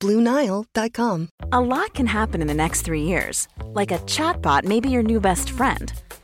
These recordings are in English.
BlueNile.com. A lot can happen in the next three years. Like a chatbot may be your new best friend.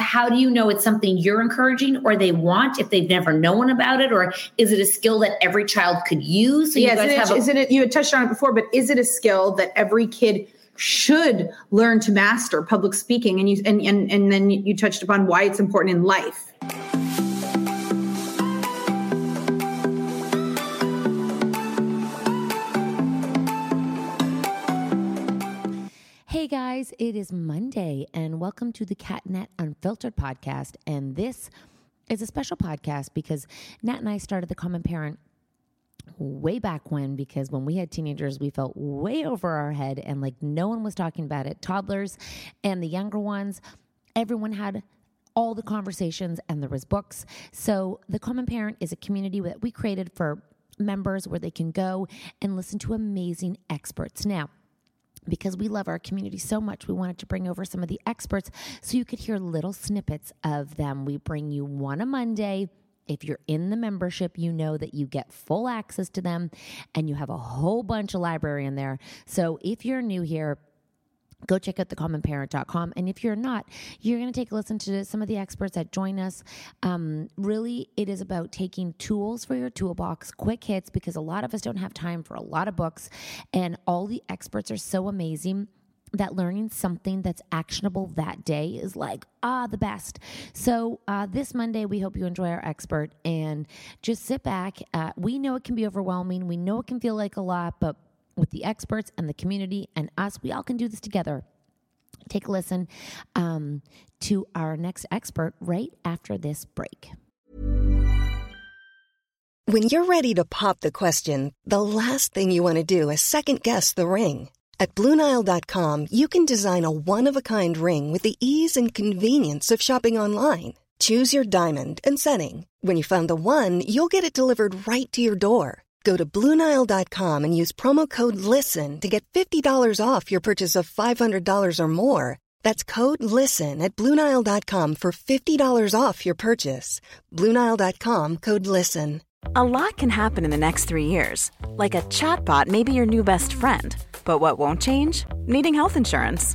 how do you know it's something you're encouraging or they want if they've never known about it? Or is it a skill that every child could use? So yes, is, it, a- is it you had touched on it before but is it a skill that every kid should learn to master public speaking? And you and and, and then you touched upon why it's important in life guys, it is Monday, and welcome to the CatNat Unfiltered podcast. And this is a special podcast because Nat and I started the Common Parent way back when because when we had teenagers we felt way over our head and like no one was talking about it toddlers and the younger ones everyone had all the conversations, and there was books. So the Common Parent is a community that we created for members where they can go and listen to amazing experts. Now, because we love our community so much, we wanted to bring over some of the experts so you could hear little snippets of them. We bring you one a Monday. If you're in the membership, you know that you get full access to them and you have a whole bunch of library in there. So if you're new here, go check out thecommonparent.com. And if you're not, you're going to take a listen to some of the experts that join us. Um, really, it is about taking tools for your toolbox, quick hits, because a lot of us don't have time for a lot of books. And all the experts are so amazing that learning something that's actionable that day is like ah the best so uh, this monday we hope you enjoy our expert and just sit back uh, we know it can be overwhelming we know it can feel like a lot but with the experts and the community and us. We all can do this together. Take a listen um, to our next expert right after this break. When you're ready to pop the question, the last thing you want to do is second guess the ring. At Bluenile.com, you can design a one of a kind ring with the ease and convenience of shopping online. Choose your diamond and setting. When you find the one, you'll get it delivered right to your door. Go to Bluenile.com and use promo code LISTEN to get $50 off your purchase of $500 or more. That's code LISTEN at Bluenile.com for $50 off your purchase. Bluenile.com code LISTEN. A lot can happen in the next three years. Like a chatbot may be your new best friend. But what won't change? Needing health insurance.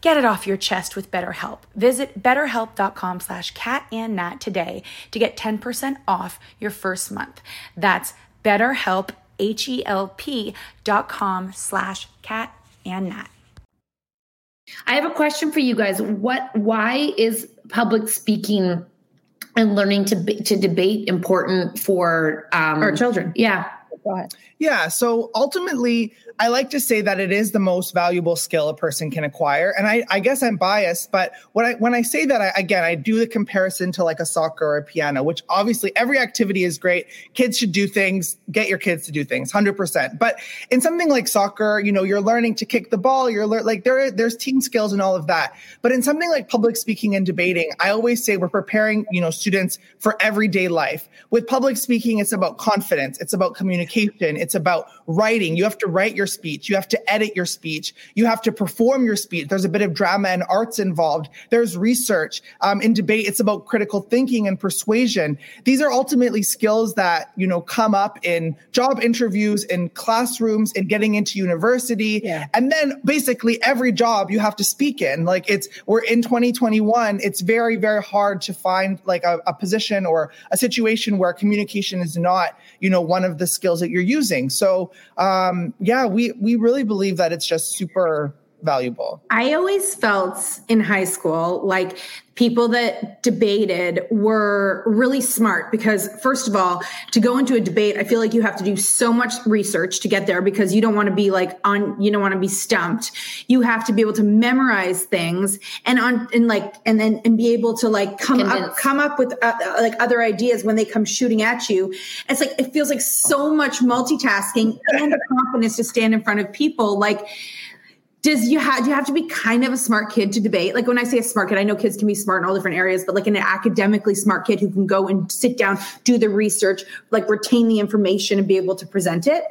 Get it off your chest with BetterHelp. Visit betterhelp.com slash catandnat today to get 10% off your first month. That's betterhelp, H-E-L-P dot com slash catandnat. I have a question for you guys. What, why is public speaking and learning to, to debate important for um, our children? Yeah. Yeah. So ultimately, I like to say that it is the most valuable skill a person can acquire. And I, I guess I'm biased, but when I when I say that, I, again, I do the comparison to like a soccer or a piano, which obviously every activity is great. Kids should do things. Get your kids to do things, hundred percent. But in something like soccer, you know, you're learning to kick the ball. You're like there there's team skills and all of that. But in something like public speaking and debating, I always say we're preparing you know students for everyday life. With public speaking, it's about confidence. It's about communication. It's about writing. You have to write your speech. You have to edit your speech. You have to perform your speech. There's a bit of drama and arts involved. There's research. Um, in debate, it's about critical thinking and persuasion. These are ultimately skills that, you know, come up in job interviews, in classrooms, in getting into university. Yeah. And then basically every job you have to speak in. Like it's, we're in 2021. It's very, very hard to find like a, a position or a situation where communication is not, you know, one of the skills that you're using. So, um, yeah, we we really believe that it's just super valuable. I always felt in high school like people that debated were really smart because first of all to go into a debate i feel like you have to do so much research to get there because you don't want to be like on you don't want to be stumped you have to be able to memorize things and on and like and then and be able to like come Convince. up come up with uh, like other ideas when they come shooting at you it's like it feels like so much multitasking and the confidence to stand in front of people like does you have you have to be kind of a smart kid to debate? Like when i say a smart kid i know kids can be smart in all different areas but like an academically smart kid who can go and sit down do the research like retain the information and be able to present it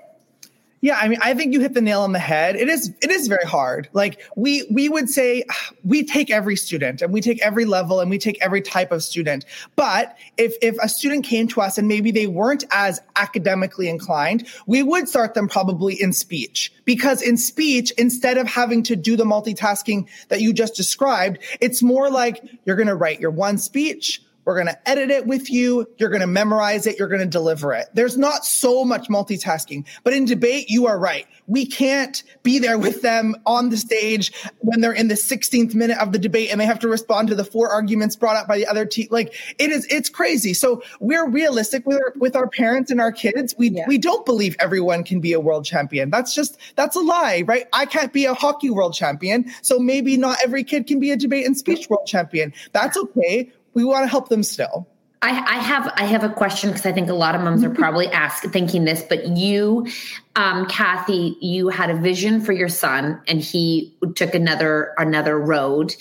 yeah, I mean, I think you hit the nail on the head. It is it is very hard. Like we we would say we take every student and we take every level and we take every type of student. But if if a student came to us and maybe they weren't as academically inclined, we would start them probably in speech. Because in speech, instead of having to do the multitasking that you just described, it's more like you're going to write your one speech, we're going to edit it with you. You're going to memorize it. You're going to deliver it. There's not so much multitasking, but in debate, you are right. We can't be there with them on the stage when they're in the 16th minute of the debate and they have to respond to the four arguments brought up by the other team. Like it is, it's crazy. So we're realistic with our, with our parents and our kids. We, yeah. we don't believe everyone can be a world champion. That's just, that's a lie, right? I can't be a hockey world champion. So maybe not every kid can be a debate and speech world champion. That's okay we want to help them still. I, I, have I have a question because I think a lot of moms are probably ask thinking this, but you, um, Cathy, you had a vision for your son, and he took another another road.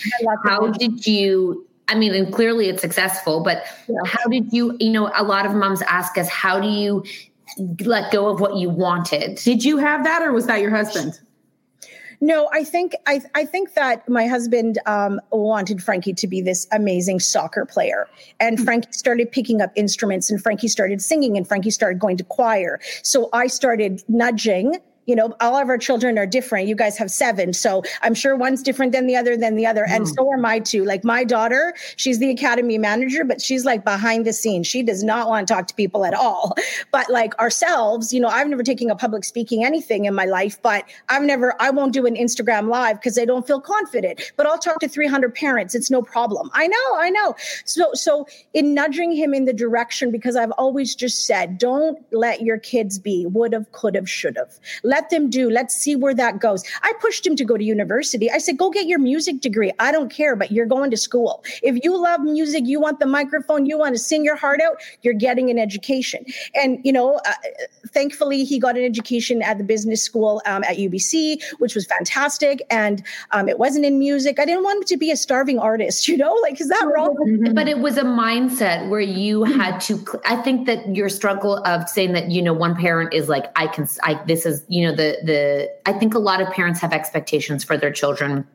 How did you? I mean, and clearly it's successful, but yeah. how did you? You know, a lot of moms ask us, how do you let go of what you wanted? Did you have that, or was that your husband? No, I think I, I think that my husband um, wanted Frankie to be this amazing soccer player, and mm-hmm. Frankie started picking up instruments, and Frankie started singing, and Frankie started going to choir. So I started nudging you know, all of our children are different. You guys have seven. So I'm sure one's different than the other, than the other. Mm. And hmm. so are my two. Like my daughter, she's the academy manager, but she's like behind the scenes. She does not want to talk to people at all. But like ourselves, you know, I've never taken a public speaking anything in my life, but I've never, I won't do an Instagram live because I don't feel confident, but I'll talk to 300 parents. It's no problem. I know, I know. So, so in nudging him in the direction, because I've always just said, don't let your kids be would have, could have, should have. Let let them do. Let's see where that goes. I pushed him to go to university. I said, go get your music degree. I don't care, but you're going to school. If you love music, you want the microphone, you want to sing your heart out, you're getting an education. And, you know, uh, thankfully, he got an education at the business school um, at UBC, which was fantastic. And um, it wasn't in music. I didn't want him to be a starving artist, you know, like, is that wrong? But it was a mindset where you had to, I think that your struggle of saying that, you know, one parent is like, I can, I, this is, you know, the, the, I think a lot of parents have expectations for their children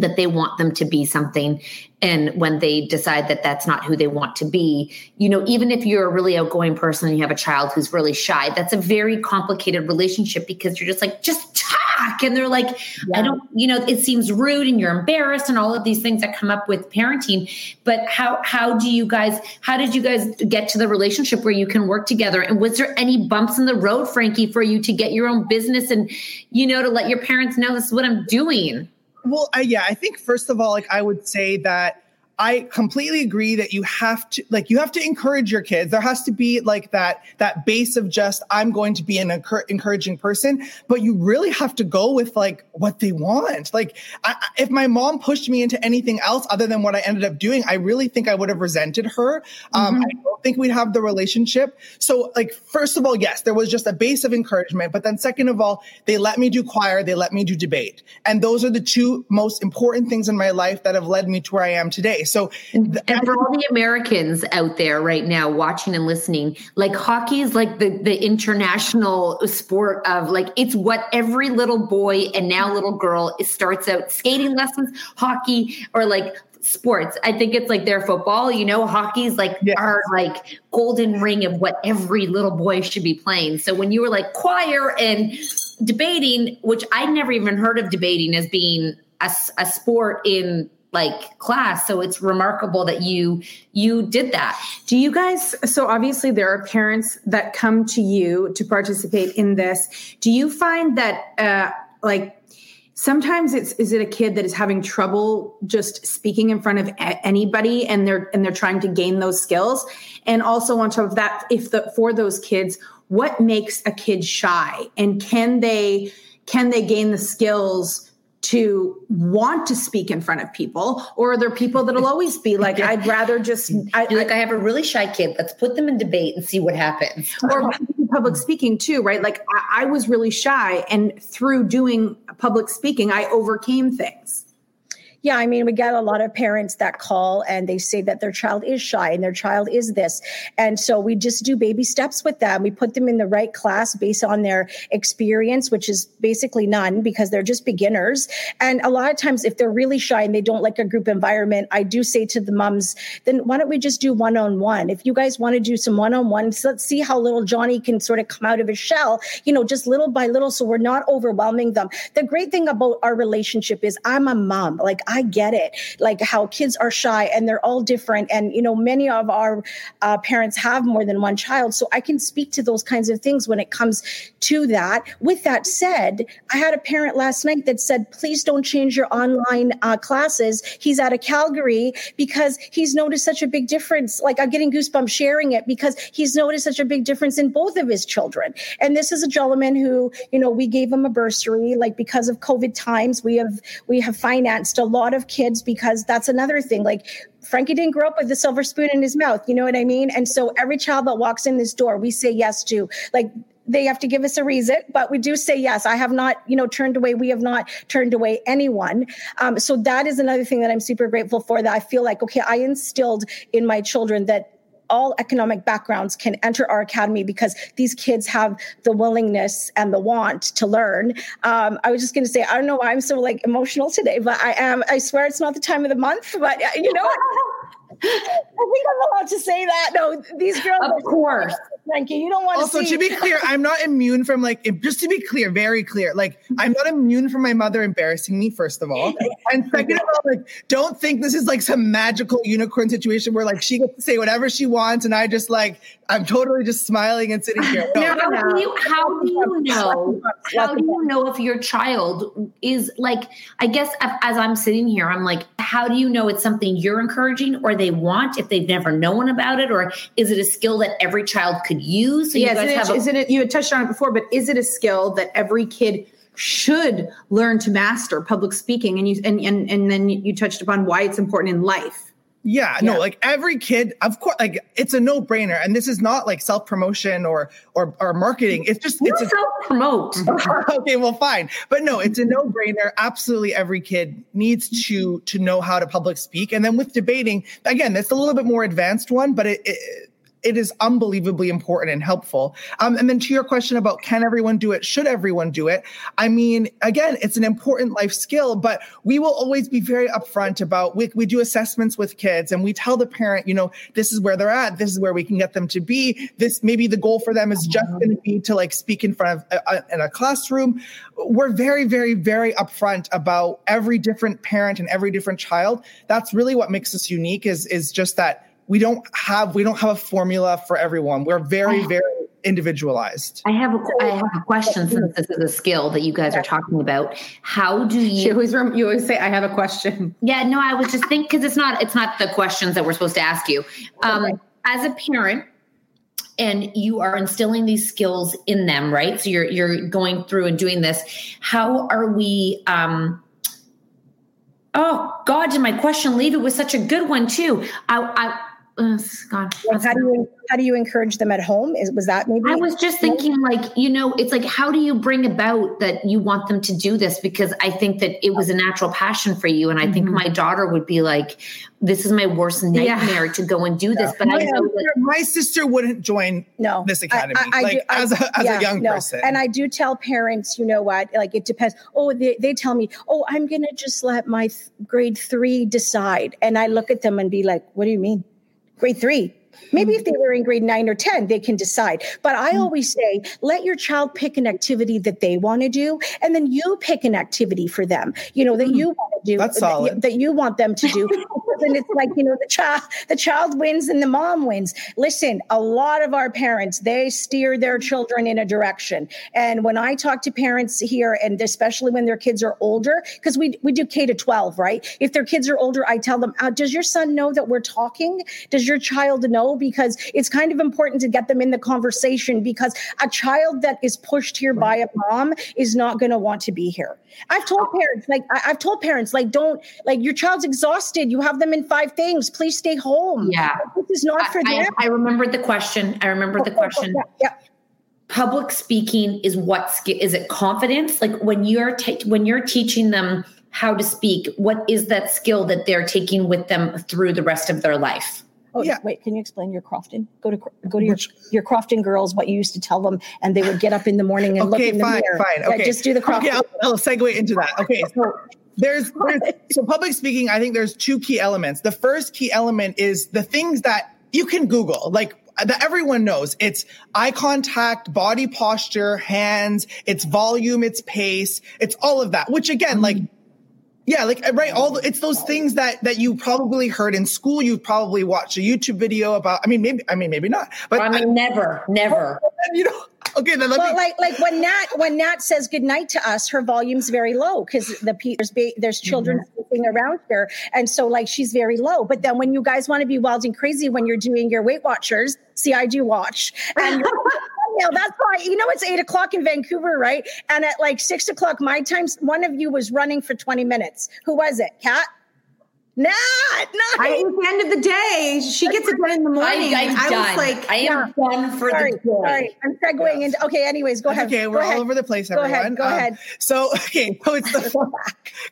that they want them to be something. And when they decide that that's not who they want to be you know even if you're a really outgoing person and you have a child who's really shy that's a very complicated relationship because you're just like just talk. And they're like yeah. i don't you know it seems rude and you're embarrassed and all of these things that come up with parenting. But how how do you guys how did you guys get to the relationship where you can work together? And was there any bumps in the road frankie for you to get your own business and you know to let your parents know this is what i'm doing well, I, yeah, I think first of all, like I would say that I completely agree that you have to like you have to encourage your kids. There has to be like that that base of just I'm going to be an encouraging person, but you really have to go with like what they want. Like I, if my mom pushed me into anything else other than what I ended up doing, I really think I would have resented her. Um, mm-hmm. I don't think we'd have the relationship. So like first of all, yes, there was just a base of encouragement, but then second of all, they let me do choir, they let me do debate, and those are the two most important things in my life that have led me to where I am today. So, and for all the Americans out there right now watching and listening, like hockey is like the the international sport of like it's what every little boy and now little girl starts out skating lessons, hockey, or like sports. I think it's like their football, you know, hockey's like yes. our like golden ring of what every little boy should be playing. So when you were like choir and debating, which I never even heard of debating as being a, a sport in like class. So it's remarkable that you you did that. Do you guys so obviously there are parents that come to you to participate in this. Do you find that uh like sometimes it's is it a kid that is having trouble just speaking in front of a- anybody and they're and they're trying to gain those skills? And also on top of that if the for those kids what makes a kid shy? And can they can they gain the skills to want to speak in front of people or are there people that'll always be like i'd rather just I, like i have a really shy kid. Let's put them in debate and see what happens. Or public speaking too right? Like I, I was really shy and through doing public speaking i overcame things yeah, I mean, we get a lot of parents that call and they say that their child is shy and their child is this. And so we just do baby steps with them. We put them in the right class based on their experience, which is basically none because they're just beginners. And a lot of times, if they're really shy and they don't like a group environment, I do say to the moms, then why don't we just do one on one? If you guys want to do some one on one, let's see how little Johnny can sort of come out of his shell, you know, just little by little. So we're not overwhelming them. The great thing about our relationship is I'm a mom. Like, I get it. Like how kids are shy and they're all different. And, you know, many of our uh, parents have more than one child. So I can speak to those kinds of things when it comes to that. With that said, I had a parent last night that said, please don't change your online uh, classes. He's out of Calgary because he's noticed such a big difference. Like I'm getting goosebumps sharing it because he's noticed such a big difference in both of his children. And this is a gentleman who, you know, we gave him a bursary, like because of COVID times, we have, we have financed a lot lot of kids because that's another thing. Like Frankie didn't grow up with the silver spoon in his mouth. You know what I mean? And so every child that walks in this door, we say yes to. Like they have to give us a reason, but we do say yes. I have not, you know, turned away. We have not turned away anyone. Um, so that is another thing that I'm super grateful for. That I feel like okay, I instilled in my children that all economic backgrounds can enter our academy because these kids have the willingness and the want to learn. Um, I was just going to say, I don't know why I'm so like emotional today, but I am. I swear it's not the time of the month, but uh, you know. I think I'm allowed to say that. No, these girls. Of course. Frankie, you don't want also, to Also, to be clear, I'm not immune from like, just to be clear, very clear, like, I'm not immune from my mother embarrassing me, first of all. And second of all, like, don't think this is like some magical unicorn situation where like she gets to say whatever she wants and I just like, I'm totally just smiling and sitting here. No. how, do you, how do you know? How do you know if your child is like? I guess as I'm sitting here, I'm like, how do you know it's something you're encouraging or they want if they've never known about it, or is it a skill that every child could use? So yeah, isn't it, a- isn't it? You had touched on it before, but is it a skill that every kid should learn to master public speaking? And you and and and then you touched upon why it's important in life. Yeah, yeah, no, like every kid, of course, like it's a no brainer. And this is not like self promotion or, or, or marketing. It's just, you it's self promote. okay, well, fine. But no, it's a no brainer. Absolutely every kid needs to, to know how to public speak. And then with debating, again, that's a little bit more advanced one, but it, it it is unbelievably important and helpful. Um, and then to your question about can everyone do it? Should everyone do it? I mean, again, it's an important life skill, but we will always be very upfront about we, we do assessments with kids and we tell the parent, you know, this is where they're at. This is where we can get them to be. This maybe the goal for them is just going to be to like speak in front of a, uh, a, in a classroom. We're very, very, very upfront about every different parent and every different child. That's really what makes us unique is, is just that we don't have we don't have a formula for everyone. We're very very individualized. I have a I have a question since this is a skill that you guys are talking about. How do you? She always you always say I have a question. Yeah, no, I was just thinking because it's not it's not the questions that we're supposed to ask you. Um, okay. As a parent, and you are instilling these skills in them, right? So you're you're going through and doing this. How are we? Um, oh God, did my question leave? It was such a good one too. I, I God. Well, how do you how do you encourage them at home? Is was that maybe? I was just thinking, like you know, it's like how do you bring about that you want them to do this? Because I think that it was a natural passion for you, and I mm-hmm. think my daughter would be like, "This is my worst nightmare yeah. to go and do this." But my, I know that- my sister wouldn't join no this academy, I, I, like do, as a as yeah, a young no. person. And I do tell parents, you know what? Like it depends. Oh, they they tell me, "Oh, I'm going to just let my th- grade three decide," and I look at them and be like, "What do you mean?" Grade three. Maybe if they were in grade nine or 10, they can decide. But I mm. always say, let your child pick an activity that they want to do, and then you pick an activity for them, you know, that mm. you want to do, That's solid. That, that you want them to do. and it's like, you know, the child, the child wins and the mom wins. Listen, a lot of our parents, they steer their children in a direction. And when I talk to parents here, and especially when their kids are older, because we, we do K to 12, right? If their kids are older, I tell them, uh, does your son know that we're talking? Does your child know? Because it's kind of important to get them in the conversation because a child that is pushed here by a mom is not going to want to be here. I've told parents, like, I, have told parents, like, don't, like, your child's exhausted. You have them in five things. Please stay home. Yeah. This is not for I, them. I, I remembered the question. I remembered the oh, oh, oh, question. Yeah, yeah. Public speaking is what skill? Is it confidence? Like when you're ta- when you're teaching them how to speak, what is that skill that they're taking with them through the rest of their life? Oh yeah. Wait, can you explain your Crofton? Go to go to your your Crofton girls. What you used to tell them, and they would get up in the morning and okay, look in fine, the mirror. Fine, okay, yeah, just do the Crofton. Okay, I'll, I'll segue into that. Okay, so there's, there's so public speaking. I think there's two key elements. The first key element is the things that you can Google, like uh, that everyone knows. It's eye contact, body posture, hands. It's volume, it's pace, it's all of that. Which again, like mm-hmm. yeah, like uh, right, all the, it's those things that that you probably heard in school. You've probably watched a YouTube video about. I mean, maybe I mean maybe not, but I mean, I, never, never. You know, okay, then let well, me. like like when Nat when Nat says goodnight to us, her volume's very low because the there's there's children mm-hmm. sleeping around her, and so like she's very low. But then when you guys want to be wild and crazy when you're doing your Weight Watchers, see, I do watch, and you know, that's why, you know, it's eight o'clock in Vancouver, right? And at like six o'clock my time, one of you was running for 20 minutes. Who was it? Cat? Not, not. I, at the end of the day, she gets it done in the morning. I, I was like, I am yeah. done for sorry, the day. Sorry, I'm segueing into. Okay, anyways, go ahead. Okay, we're ahead. all over the place, go everyone. Ahead, go um, ahead. So, okay, so it's the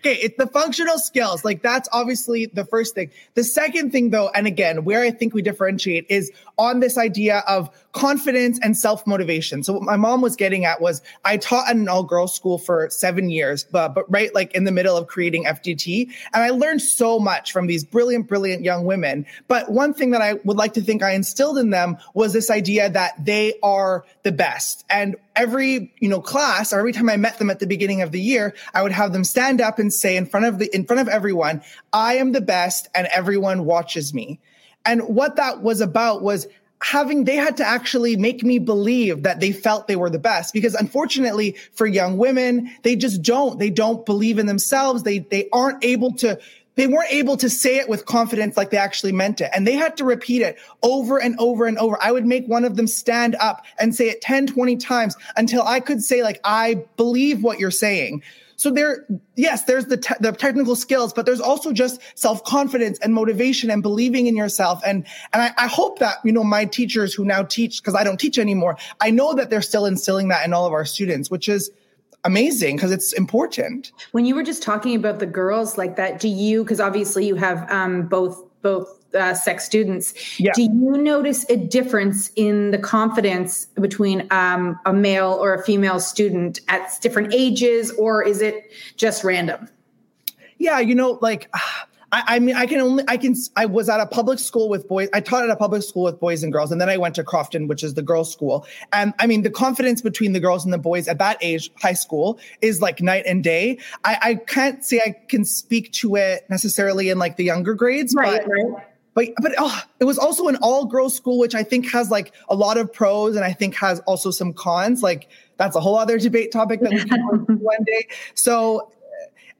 okay, it's the functional skills. Like that's obviously the first thing. The second thing, though, and again, where I think we differentiate is on this idea of confidence and self motivation. So what my mom was getting at was I taught at an all girls school for seven years, but, but right like in the middle of creating FDT. And I learned so much from these brilliant, brilliant young women. But one thing that I would like to think I instilled in them was this idea that they are the best. And every, you know, class or every time I met them at the beginning of the year, I would have them stand up and say in front of the, in front of everyone, I am the best and everyone watches me. And what that was about was having they had to actually make me believe that they felt they were the best because unfortunately for young women they just don't they don't believe in themselves. They they aren't able to they weren't able to say it with confidence like they actually meant it. And they had to repeat it over and over and over. I would make one of them stand up and say it 10 20 times until i could say like i believe what you're saying so there, yes, there's the, te- the technical skills, but there's also just self-confidence and motivation and believing in yourself. And, and I, I hope that, you know, my teachers who now teach, cause I don't teach anymore, I know that they're still instilling that in all of our students, which is, amazing because it's important. When you were just talking about the girls like that, do you, because obviously you have um, both both uh, sex students. Yeah. Do you notice a difference in the confidence between um, a male or a female student at different ages, or is it just random? Yeah, you know, like. I, I, mean, I can only, I can, I was at a public school with boys. I taught at a public school with boys and girls. And then I went to Crofton, which is the girls' school. And I mean, the confidence between the girls and the boys at that age, high school, is like night and day. I, I can't say I can speak to it necessarily in like the younger grades. Right, but, right but but oh, it was also an all girls school, which I think has like a lot of pros and I think has also some cons. Like that's a whole other debate topic that we can one day. So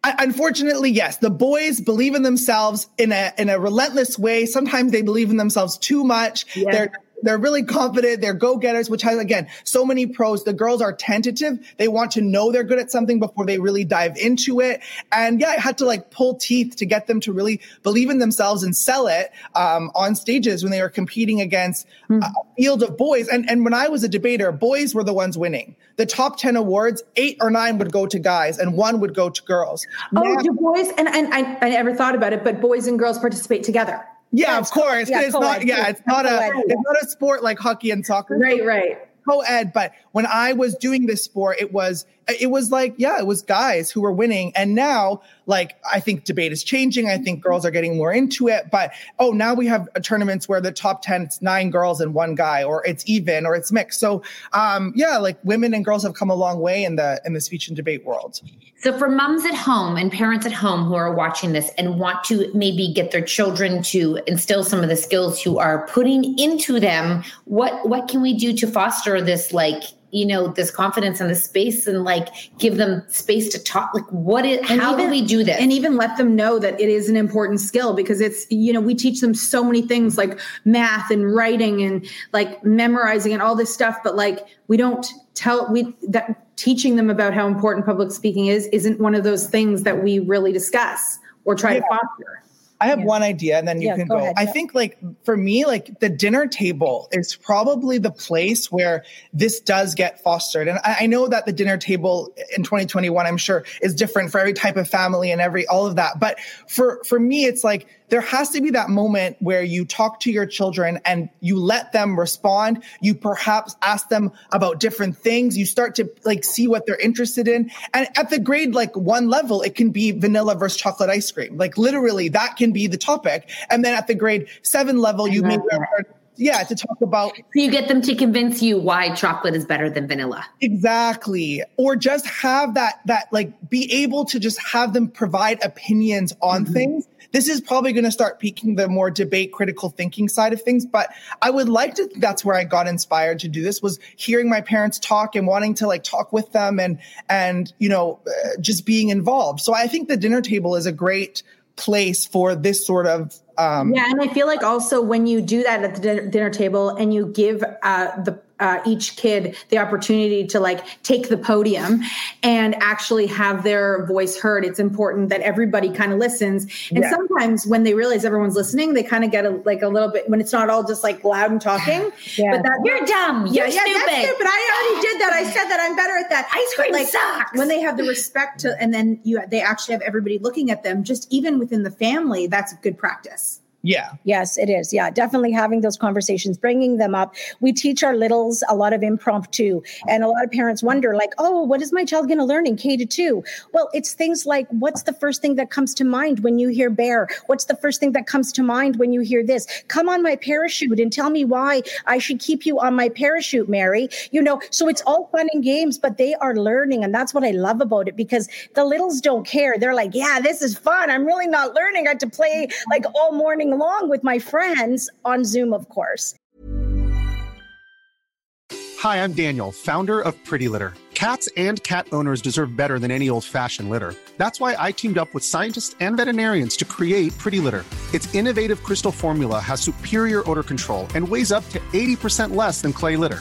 unfortunately, yes, the boys believe in themselves in a in a relentless way. Sometimes they believe in themselves too much. Yeah. They're they're really confident. They're go getters, which has, again, so many pros. The girls are tentative. They want to know they're good at something before they really dive into it. And yeah, I had to like pull teeth to get them to really believe in themselves and sell it um, on stages when they were competing against mm. a field of boys. And, and when I was a debater, boys were the ones winning. The top 10 awards, eight or nine would go to guys and one would go to girls. Oh, now, do boys, and, and I, I never thought about it, but boys and girls participate together. Yeah, of course. Yeah, it's not. Yeah, it's not a. It's not a sport like hockey and soccer. Right, right. Co-ed, but when I was doing this sport, it was it was like yeah, it was guys who were winning, and now like I think debate is changing. I think girls are getting more into it. But oh, now we have tournaments where the top 10 it's nine girls and one guy, or it's even, or it's mixed. So um, yeah, like women and girls have come a long way in the in the speech and debate world. So for moms at home and parents at home who are watching this and want to maybe get their children to instill some of the skills who are putting into them, what what can we do to foster this like you know this confidence and the space and like give them space to talk like what is and how even, do we do this and even let them know that it is an important skill because it's you know we teach them so many things like math and writing and like memorizing and all this stuff but like we don't tell we that teaching them about how important public speaking is isn't one of those things that we really discuss or try yeah. to foster I have yeah. one idea and then you yeah, can go. go. Ahead, I yeah. think like for me, like the dinner table is probably the place where this does get fostered. And I, I, know that the dinner table in 2021, I'm sure is different for every type of family and every, all of that. But for, for me, it's like there has to be that moment where you talk to your children and you let them respond. You perhaps ask them about different things. You start to like see what they're interested in. And at the grade like one level, it can be vanilla versus chocolate ice cream. Like literally that can be the topic. And then at the grade seven level, you may yeah to talk about so you get them to convince you why chocolate is better than vanilla. Exactly. Or just have that that like be able to just have them provide opinions on mm-hmm. things. This is probably going to start piquing the more debate critical thinking side of things but i would like to that's where i got inspired to do this was hearing my parents talk and wanting to like talk with them and and you know uh, just being involved. So i think the dinner table is a great place for this sort of um, yeah and i feel like also when you do that at the dinner, table and you give uh, the uh, each kid the opportunity to like take the podium and actually have their voice heard. It's important that everybody kind of listens. And yeah. sometimes when they realize everyone's listening, they kind of get a, like a little bit when it's not all just like loud and talking. yeah. But that you're dumb. You're yeah, stupid. Yeah, stupid. I already did that. I said that I'm better at that. Ice cream like, sucks. When they have the respect to, and then you they actually have everybody looking at them. Just even within the family, that's good practice. Yeah. Yes, it is. Yeah, definitely having those conversations, bringing them up. We teach our littles a lot of impromptu, and a lot of parents wonder, like, oh, what is my child going to learn in K to two? Well, it's things like, what's the first thing that comes to mind when you hear bear? What's the first thing that comes to mind when you hear this? Come on my parachute and tell me why I should keep you on my parachute, Mary. You know, so it's all fun and games, but they are learning, and that's what I love about it because the littles don't care. They're like, yeah, this is fun. I'm really not learning. I had to play like all morning along with my friends on Zoom, of course. Hi, I'm Daniel, founder of Pretty Litter. Cats and cat owners deserve better than any old fashioned litter. That's why I teamed up with scientists and veterinarians to create Pretty Litter. Its innovative crystal formula has superior odor control and weighs up to 80% less than clay litter.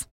details.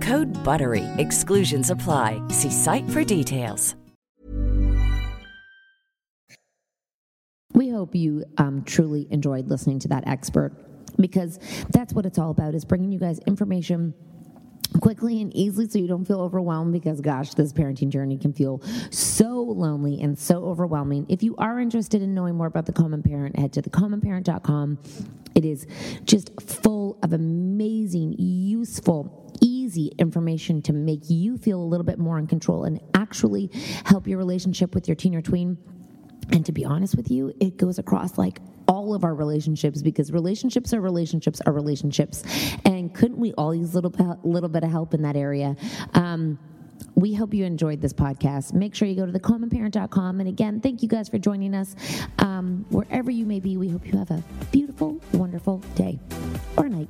Code BUTTERY. Exclusions apply. See site for details. We hope you um, truly enjoyed listening to that expert because that's what it's all about is bringing you guys information quickly and easily so you don't feel overwhelmed because gosh this parenting journey can feel so lonely and so overwhelming if you are interested in knowing more about the common parent head to thecommonparent.com it is just full of amazing useful easy information to make you feel a little bit more in control and actually help your relationship with your teen or tween and to be honest with you, it goes across like all of our relationships because relationships are relationships are relationships. And couldn't we all use a little, bit- little bit of help in that area? Um, we hope you enjoyed this podcast. Make sure you go to thecommonparent.com. And again, thank you guys for joining us. Um, wherever you may be, we hope you have a beautiful, wonderful day or night.